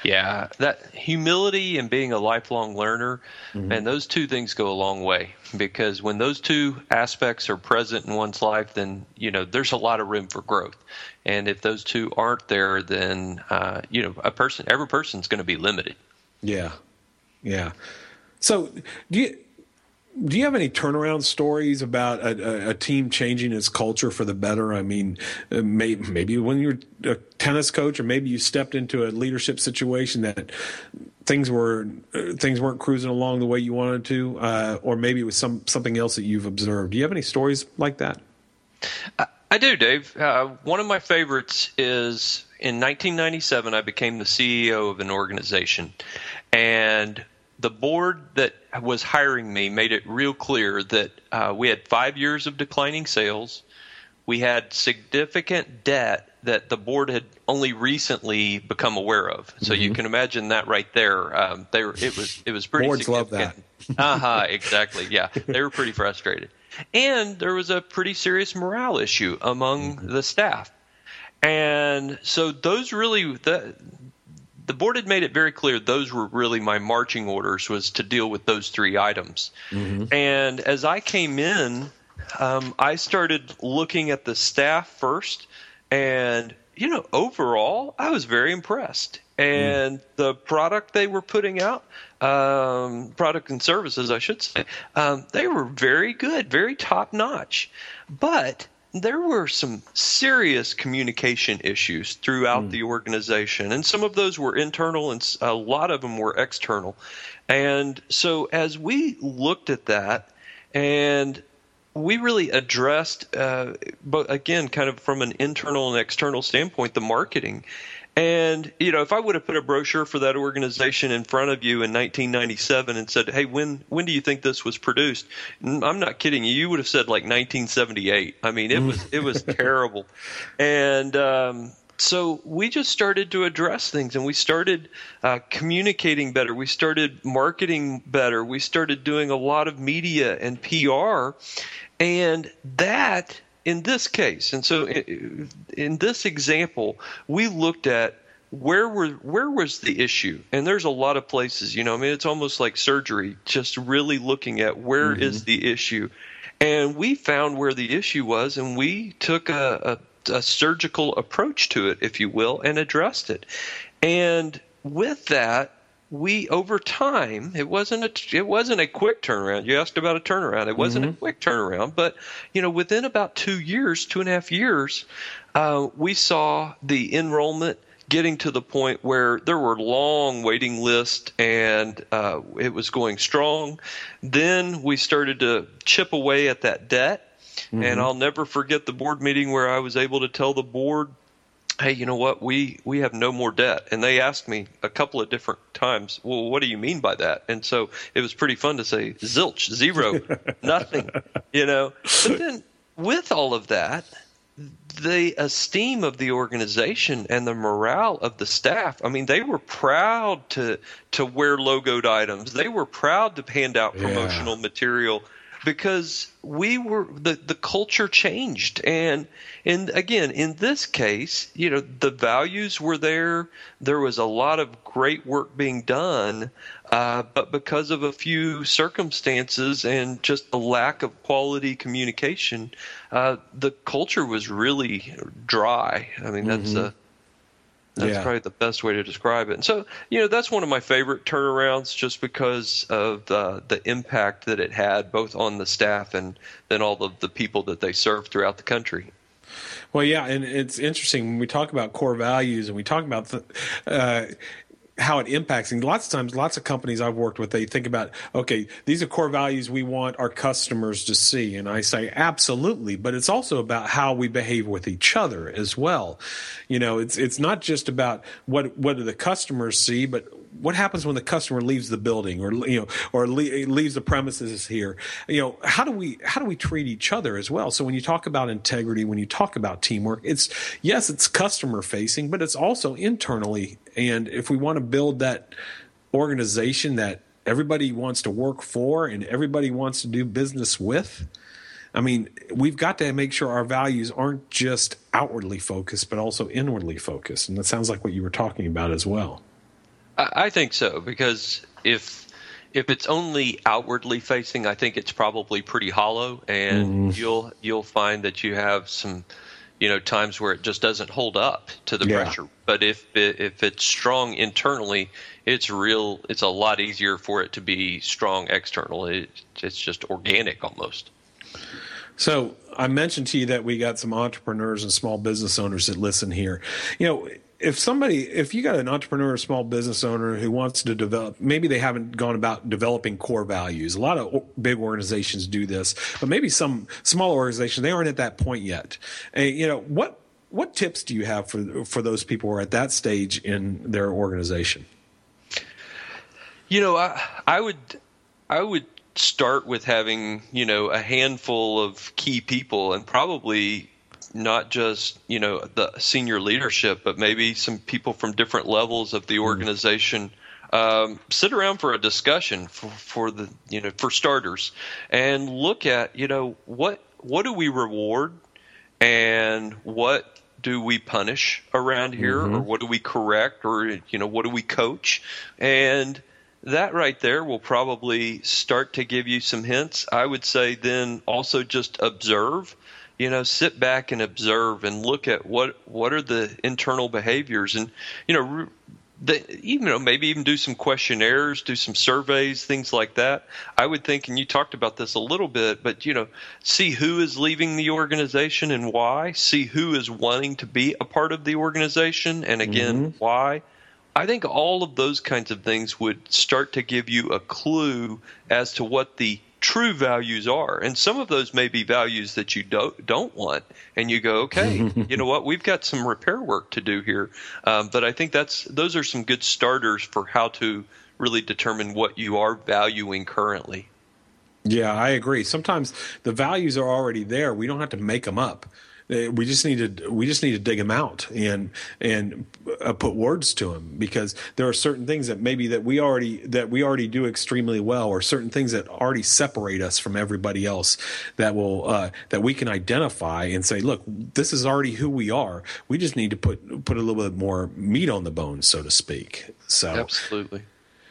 Yeah, that humility and being a lifelong learner, mm-hmm. and those two things go a long way because when those two aspects are present in one's life, then you know there's a lot of room for growth. And if those two aren't there, then uh, you know a person, every person's going to be limited. Yeah, yeah. So do you? Do you have any turnaround stories about a, a, team changing its culture for the better? I mean, uh, maybe, maybe when you're a tennis coach, or maybe you stepped into a leadership situation that things were uh, things weren't cruising along the way you wanted to, uh, or maybe it was some something else that you've observed. Do you have any stories like that? I, I do, Dave. Uh, one of my favorites is in 1997. I became the CEO of an organization, and the board that was hiring me made it real clear that uh, we had five years of declining sales. We had significant debt that the board had only recently become aware of. So mm-hmm. you can imagine that right there. Um, they were, it was it was pretty. Boards love that. uh huh. Exactly. Yeah, they were pretty frustrated, and there was a pretty serious morale issue among mm-hmm. the staff. And so those really the, the board had made it very clear those were really my marching orders was to deal with those three items. Mm-hmm. And as I came in, um, I started looking at the staff first, and you know, overall, I was very impressed. And mm. the product they were putting out, um, product and services, I should say, um, they were very good, very top notch. But there were some serious communication issues throughout mm. the organization, and some of those were internal, and a lot of them were external. And so, as we looked at that, and we really addressed, uh, but again, kind of from an internal and external standpoint, the marketing. And you know, if I would have put a brochure for that organization in front of you in 1997 and said, "Hey, when when do you think this was produced?" I'm not kidding you. You would have said like 1978. I mean, it was it was [LAUGHS] terrible. And um, so we just started to address things, and we started uh, communicating better. We started marketing better. We started doing a lot of media and PR, and that in this case, and so in, in this example, we looked at where were where was the issue? And there's a lot of places you know i mean it's almost like surgery just really looking at where mm-hmm. is the issue. And we found where the issue was and we took a, a, a surgical approach to it if you will and addressed it. And with that we over time it wasn't a it wasn't a quick turnaround you asked about a turnaround it wasn't mm-hmm. a quick turnaround but you know within about two years two and a half years uh, we saw the enrollment getting to the point where there were long waiting lists and uh, it was going strong then we started to chip away at that debt Mm-hmm. And I'll never forget the board meeting where I was able to tell the board, "Hey, you know what? We we have no more debt." And they asked me a couple of different times, "Well, what do you mean by that?" And so it was pretty fun to say, "Zilch, zero, [LAUGHS] nothing," you know. But then with all of that, the esteem of the organization and the morale of the staff. I mean, they were proud to to wear logoed items. They were proud to hand out promotional yeah. material because we were the the culture changed. And and again in this case you know the values were there. There was a lot of great work being done uh, but because of a few circumstances and just a lack of quality communication uh, the culture was really dry. I mean that's mm-hmm. a that's yeah. probably the best way to describe it. And so, you know, that's one of my favorite turnarounds just because of the, the impact that it had both on the staff and then all of the people that they serve throughout the country. Well, yeah, and it's interesting when we talk about core values and we talk about the, uh, how it impacts. And lots of times, lots of companies I've worked with, they think about, okay, these are core values we want our customers to see. And I say, absolutely. But it's also about how we behave with each other as well. You know, it's, it's not just about what, what do the customers see, but what happens when the customer leaves the building or you know or leaves the premises here you know how do we how do we treat each other as well so when you talk about integrity when you talk about teamwork it's yes it's customer facing but it's also internally and if we want to build that organization that everybody wants to work for and everybody wants to do business with I mean, we've got to make sure our values aren't just outwardly focused, but also inwardly focused. And that sounds like what you were talking about as well. I think so because if if it's only outwardly facing, I think it's probably pretty hollow, and mm. you'll you'll find that you have some you know times where it just doesn't hold up to the yeah. pressure. But if it, if it's strong internally, it's real. It's a lot easier for it to be strong externally. It, it's just organic almost. So I mentioned to you that we got some entrepreneurs and small business owners that listen here. You know, if somebody if you got an entrepreneur or small business owner who wants to develop maybe they haven't gone about developing core values. A lot of big organizations do this but maybe some small organizations they aren't at that point yet. And you know what what tips do you have for for those people who are at that stage in their organization? You know i i would i would start with having you know a handful of key people and probably not just you know the senior leadership, but maybe some people from different levels of the mm-hmm. organization. Um, sit around for a discussion for, for the you know for starters, and look at you know what what do we reward, and what do we punish around here, mm-hmm. or what do we correct, or you know what do we coach, and that right there will probably start to give you some hints. I would say then also just observe you know sit back and observe and look at what what are the internal behaviors and you know the, you know maybe even do some questionnaires do some surveys things like that. I would think and you talked about this a little bit but you know see who is leaving the organization and why. See who is wanting to be a part of the organization and again mm-hmm. why. I think all of those kinds of things would start to give you a clue as to what the true values are. And some of those may be values that you don't don't want, and you go, okay, [LAUGHS] you know what, we've got some repair work to do here. Um, but I think that's those are some good starters for how to really determine what you are valuing currently. Yeah, I agree. Sometimes the values are already there. We don't have to make them up. Uh, we just need to we just need to dig them out and and uh, put words to them because there are certain things that maybe that we already that we already do extremely well or certain things that already separate us from everybody else that will uh, that we can identify and say look this is already who we are. We just need to put put a little bit more meat on the bones so to speak. So absolutely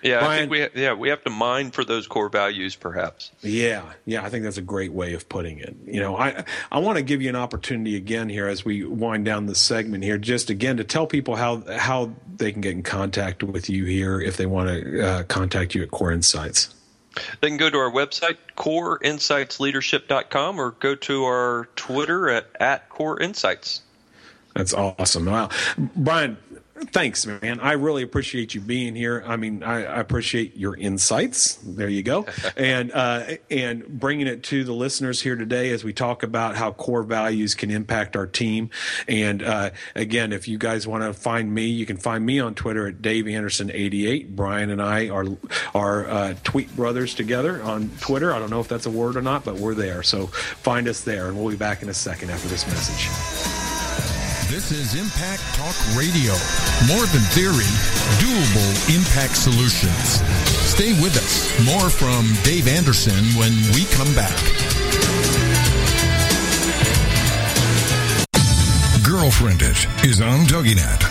yeah, Brian, I think we yeah we have to mine for those core values, perhaps. Yeah, yeah, I think that's a great way of putting it. You know, I I want to give you an opportunity again here as we wind down this segment here, just again to tell people how how they can get in contact with you here if they want to uh, contact you at Core Insights. They can go to our website, coreinsightsleadership.com, or go to our Twitter at, at Core Insights. That's awesome. Wow. Brian, thanks, man. I really appreciate you being here. I mean, I, I appreciate your insights. There you go, [LAUGHS] and uh, and bringing it to the listeners here today as we talk about how core values can impact our team. And uh, again, if you guys want to find me, you can find me on Twitter at Dave Anderson eighty eight. Brian and I are are uh, tweet brothers together on Twitter. I don't know if that's a word or not, but we're there. So find us there, and we'll be back in a second after this message. This is Impact Talk Radio. More than theory, doable impact solutions. Stay with us. More from Dave Anderson when we come back. Girlfriend It is on TogiNet.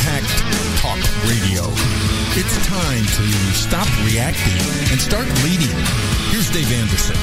Impact Talk Radio. It's time to stop reacting and start leading. Here's Dave Anderson.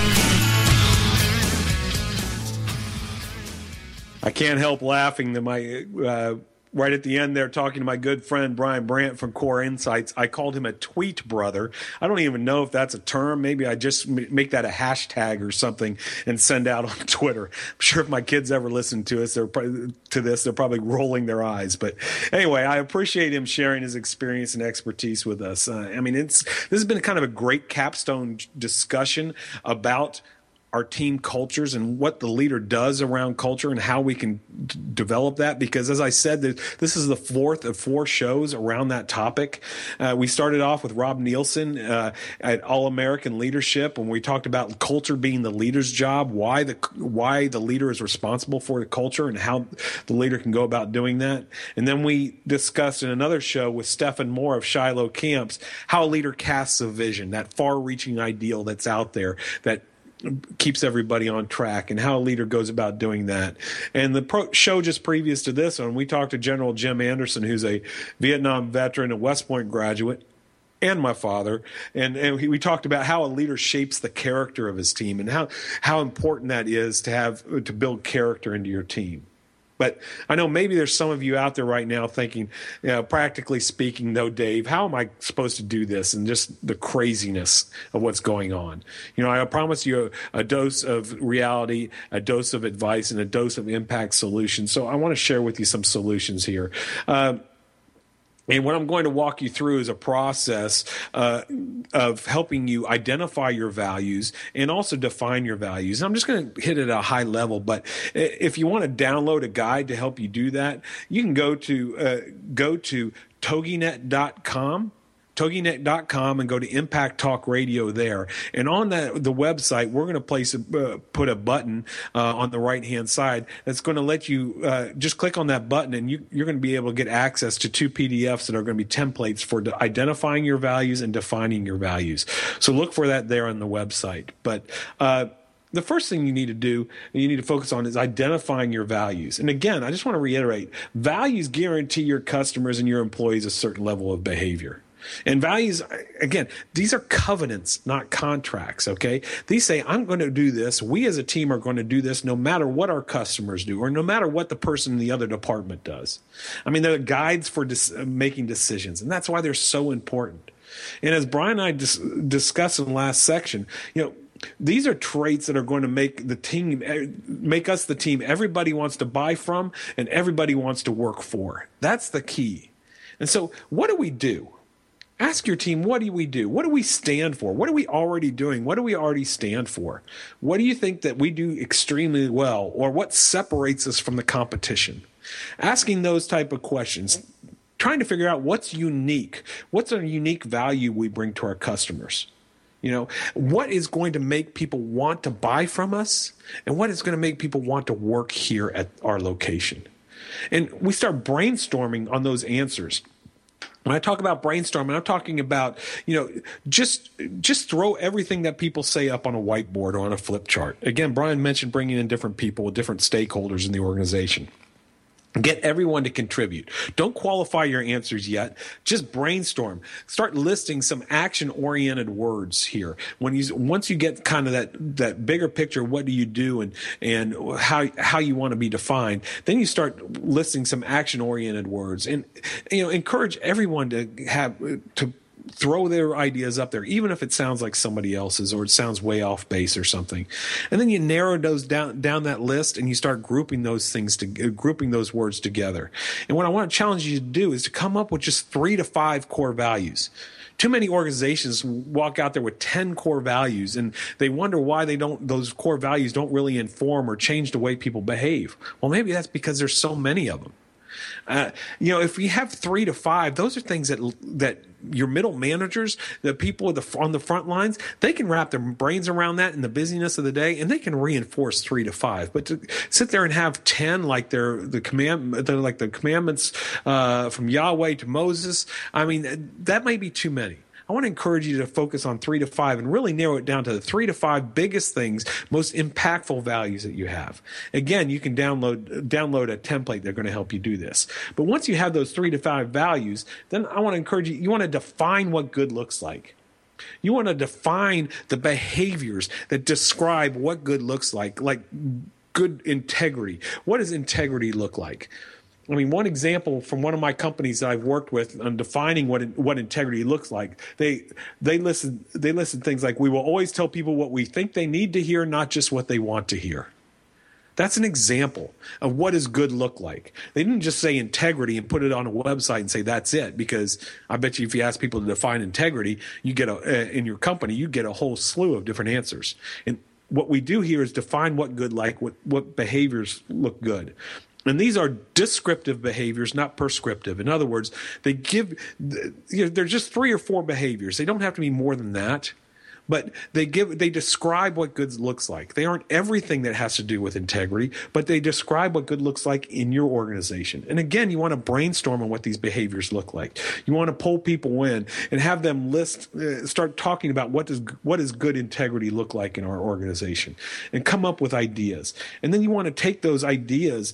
I can't help laughing that my uh, right at the end there talking to my good friend Brian Brandt from Core Insights. I called him a tweet brother. I don't even know if that's a term. Maybe I just make that a hashtag or something and send out on [LAUGHS] Twitter. I'm sure if my kids ever listen to us, they're to this, they're probably rolling their eyes. But anyway, I appreciate him sharing his experience and expertise with us. Uh, I mean, it's this has been kind of a great capstone discussion about our team cultures and what the leader does around culture and how we can d- develop that. Because as I said, this is the fourth of four shows around that topic. Uh, we started off with Rob Nielsen uh, at All American Leadership when we talked about culture being the leader's job, why the why the leader is responsible for the culture and how the leader can go about doing that. And then we discussed in another show with Stephen Moore of Shiloh Camps how a leader casts a vision, that far-reaching ideal that's out there that keeps everybody on track and how a leader goes about doing that. And the pro- show just previous to this one, we talked to General Jim Anderson, who's a Vietnam veteran, a West Point graduate, and my father, and, and we talked about how a leader shapes the character of his team and how how important that is to have to build character into your team. But I know maybe there's some of you out there right now thinking, you know, practically speaking, though, Dave, how am I supposed to do this? And just the craziness of what's going on. You know, I promise you a, a dose of reality, a dose of advice, and a dose of impact solutions. So I want to share with you some solutions here. Uh, and what I'm going to walk you through is a process uh, of helping you identify your values and also define your values. And I'm just going to hit it at a high level, but if you want to download a guide to help you do that, you can go to uh, go to toginet.com toginet.com and go to Impact Talk Radio there. And on that the website, we're going to place a, uh, put a button uh, on the right hand side that's going to let you uh, just click on that button, and you, you're going to be able to get access to two PDFs that are going to be templates for identifying your values and defining your values. So look for that there on the website. But uh, the first thing you need to do and you need to focus on is identifying your values. And again, I just want to reiterate values guarantee your customers and your employees a certain level of behavior. And values, again, these are covenants, not contracts, okay? These say, I'm going to do this. We as a team are going to do this no matter what our customers do or no matter what the person in the other department does. I mean, they're guides for dis- uh, making decisions, and that's why they're so important. And as Brian and I dis- discussed in the last section, you know, these are traits that are going to make the team make us the team everybody wants to buy from and everybody wants to work for that's the key and so what do we do Ask your team, what do we do? What do we stand for? What are we already doing? What do we already stand for? What do you think that we do extremely well, or what separates us from the competition? Asking those type of questions, trying to figure out what's unique, what's a unique value we bring to our customers. You know, what is going to make people want to buy from us and what is going to make people want to work here at our location? And we start brainstorming on those answers. When I talk about brainstorming, I'm talking about, you know, just just throw everything that people say up on a whiteboard or on a flip chart. Again, Brian mentioned bringing in different people with different stakeholders in the organization. Get everyone to contribute. Don't qualify your answers yet. Just brainstorm. Start listing some action-oriented words here. When you once you get kind of that that bigger picture, what do you do and and how how you want to be defined, then you start listing some action-oriented words and you know encourage everyone to have to throw their ideas up there, even if it sounds like somebody else's or it sounds way off base or something. And then you narrow those down down that list and you start grouping those things to uh, grouping those words together. And what I want to challenge you to do is to come up with just three to five core values too many organizations walk out there with 10 core values and they wonder why they don't those core values don't really inform or change the way people behave well maybe that's because there's so many of them uh, you know, if we have three to five, those are things that that your middle managers, the people the, on the front lines, they can wrap their brains around that in the busyness of the day, and they can reinforce three to five. But to sit there and have ten, like they're the command, they're like the commandments uh, from Yahweh to Moses, I mean, that may be too many. I want to encourage you to focus on three to five and really narrow it down to the three to five biggest things, most impactful values that you have. Again, you can download download a template that's going to help you do this. But once you have those three to five values, then I want to encourage you. You want to define what good looks like. You want to define the behaviors that describe what good looks like, like good integrity. What does integrity look like? I mean, one example from one of my companies that I've worked with on defining what what integrity looks like. They they listen they listen things like we will always tell people what we think they need to hear, not just what they want to hear. That's an example of what does good look like. They didn't just say integrity and put it on a website and say that's it. Because I bet you, if you ask people to define integrity, you get a uh, in your company, you get a whole slew of different answers. And what we do here is define what good like, what what behaviors look good. And these are descriptive behaviors, not prescriptive. In other words, they give, you know, they're just three or four behaviors. They don't have to be more than that, but they give, they describe what good looks like. They aren't everything that has to do with integrity, but they describe what good looks like in your organization. And again, you want to brainstorm on what these behaviors look like. You want to pull people in and have them list, uh, start talking about what does, what does good integrity look like in our organization and come up with ideas. And then you want to take those ideas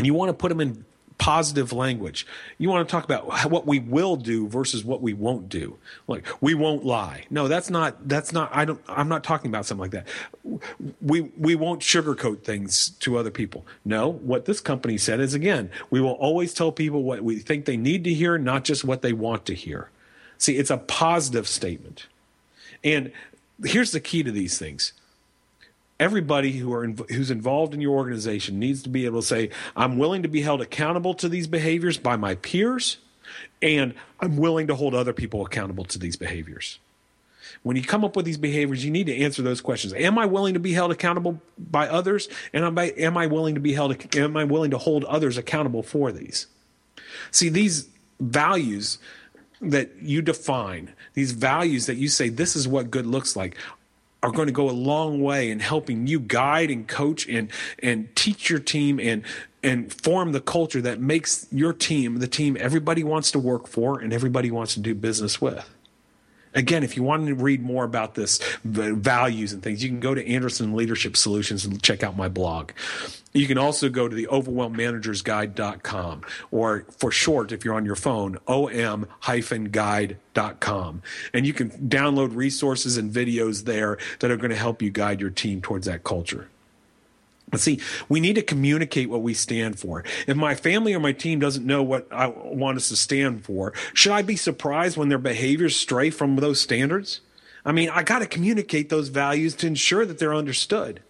and you want to put them in positive language. You want to talk about what we will do versus what we won't do. Like we won't lie. No, that's not that's not I don't I'm not talking about something like that. We we won't sugarcoat things to other people. No, what this company said is again, we will always tell people what we think they need to hear, not just what they want to hear. See, it's a positive statement. And here's the key to these things everybody who are who's involved in your organization needs to be able to say, "I'm willing to be held accountable to these behaviors by my peers, and I'm willing to hold other people accountable to these behaviors." When you come up with these behaviors, you need to answer those questions. Am I willing to be held accountable by others, and am I, am I willing to be held? Am I willing to hold others accountable for these? See, these values that you define, these values that you say this is what good looks like, are going to go a long way in helping you guide and coach and and teach your team and and form the culture that makes your team the team everybody wants to work for and everybody wants to do business with. Again, if you want to read more about this values and things, you can go to Anderson Leadership Solutions and check out my blog. You can also go to the overwhelmmanagersguide.com or for short, if you're on your phone, om-guide.com. And you can download resources and videos there that are going to help you guide your team towards that culture. See, we need to communicate what we stand for. If my family or my team doesn't know what I want us to stand for, should I be surprised when their behaviors stray from those standards? I mean, I got to communicate those values to ensure that they're understood.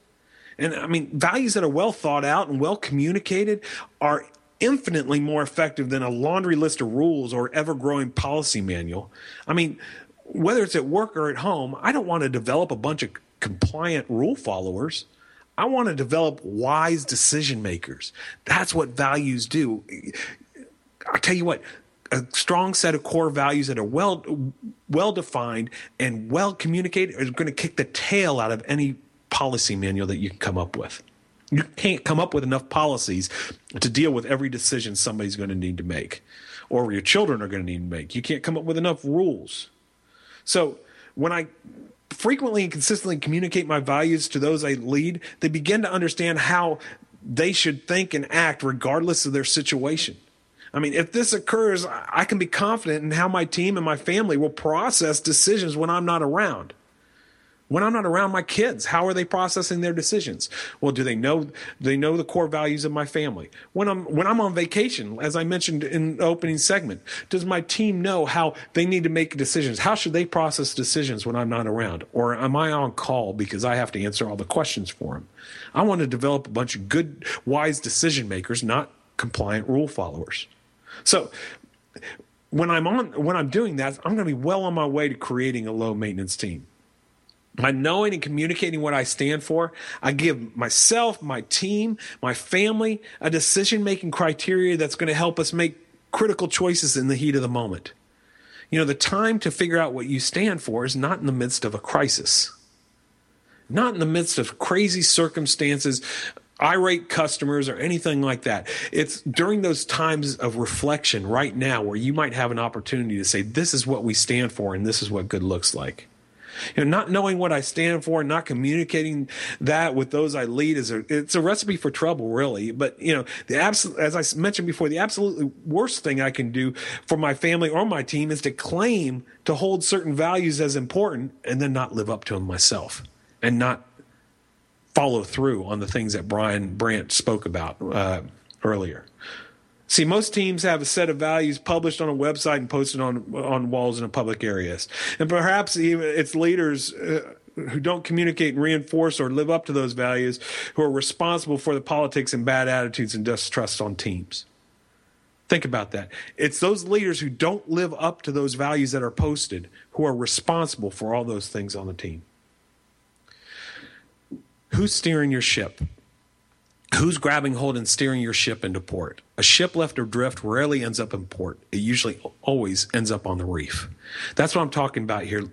And I mean, values that are well thought out and well communicated are infinitely more effective than a laundry list of rules or ever growing policy manual. I mean, whether it's at work or at home, I don't want to develop a bunch of compliant rule followers. I want to develop wise decision makers. That's what values do. I tell you what, a strong set of core values that are well well defined and well communicated is going to kick the tail out of any policy manual that you can come up with. You can't come up with enough policies to deal with every decision somebody's going to need to make or your children are going to need to make. You can't come up with enough rules. So when I frequently and consistently communicate my values to those I lead, they begin to understand how they should think and act regardless of their situation. I mean, if this occurs, I can be confident in how my team and my family will process decisions when I'm not around. When I'm not around my kids, how are they processing their decisions? Well, do they know do they know the core values of my family? When I'm when I'm on vacation, as I mentioned in the opening segment, does my team know how they need to make decisions? How should they process decisions when I'm not around? Or am I on call because I have to answer all the questions for them? I want to develop a bunch of good, wise decision makers, not compliant rule followers. So when I'm on when I'm doing that, I'm going to be well on my way to creating a low maintenance team by knowing and communicating what I stand for, I give myself, my team, my family a decision making criteria that's going to help us make critical choices in the heat of the moment. You know, the time to figure out what you stand for is not in the midst of a crisis, not in the midst of crazy circumstances, irate customers, or anything like that. It's during those times of reflection right now where you might have an opportunity to say, This is what we stand for, and this is what good looks like. You know, not knowing what I stand for, not communicating that with those I lead is a it's a recipe for trouble, really. But you know, the absolute as I mentioned before, the absolutely worst thing I can do for my family or my team is to claim to hold certain values as important and then not live up to them myself and not follow through on the things that Brian Brandt spoke about uh, earlier. See, most teams have a set of values published on a website and posted on on walls in a public areas, and perhaps even its leaders. Uh, who don't communicate and reinforce or live up to those values, who are responsible for the politics and bad attitudes and distrust on teams. Think about that. It's those leaders who don't live up to those values that are posted who are responsible for all those things on the team. Who's steering your ship? Who's grabbing hold and steering your ship into port? A ship left adrift rarely ends up in port. It usually always ends up on the reef. That's what I'm talking about here.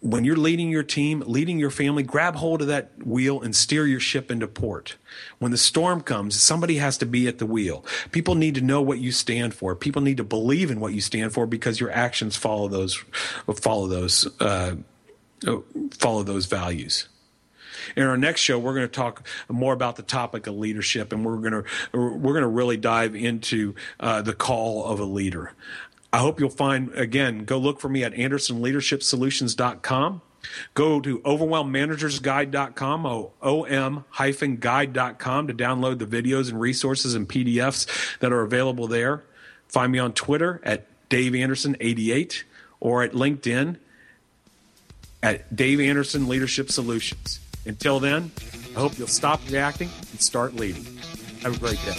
When you're leading your team, leading your family, grab hold of that wheel and steer your ship into port. When the storm comes, somebody has to be at the wheel. People need to know what you stand for. People need to believe in what you stand for because your actions follow those, follow those, uh, follow those values. In our next show, we're going to talk more about the topic of leadership, and we're going to we're going to really dive into uh, the call of a leader. I hope you'll find again. Go look for me at AndersonLeadershipSolutions.com. Go to overwhelmmanagersguide.com, om-guide.com to download the videos and resources and PDFs that are available there. Find me on Twitter at Dave Anderson88 or at LinkedIn at Dave Anderson Leadership Solutions. Until then, I hope you'll stop reacting and start leading. Have a great day.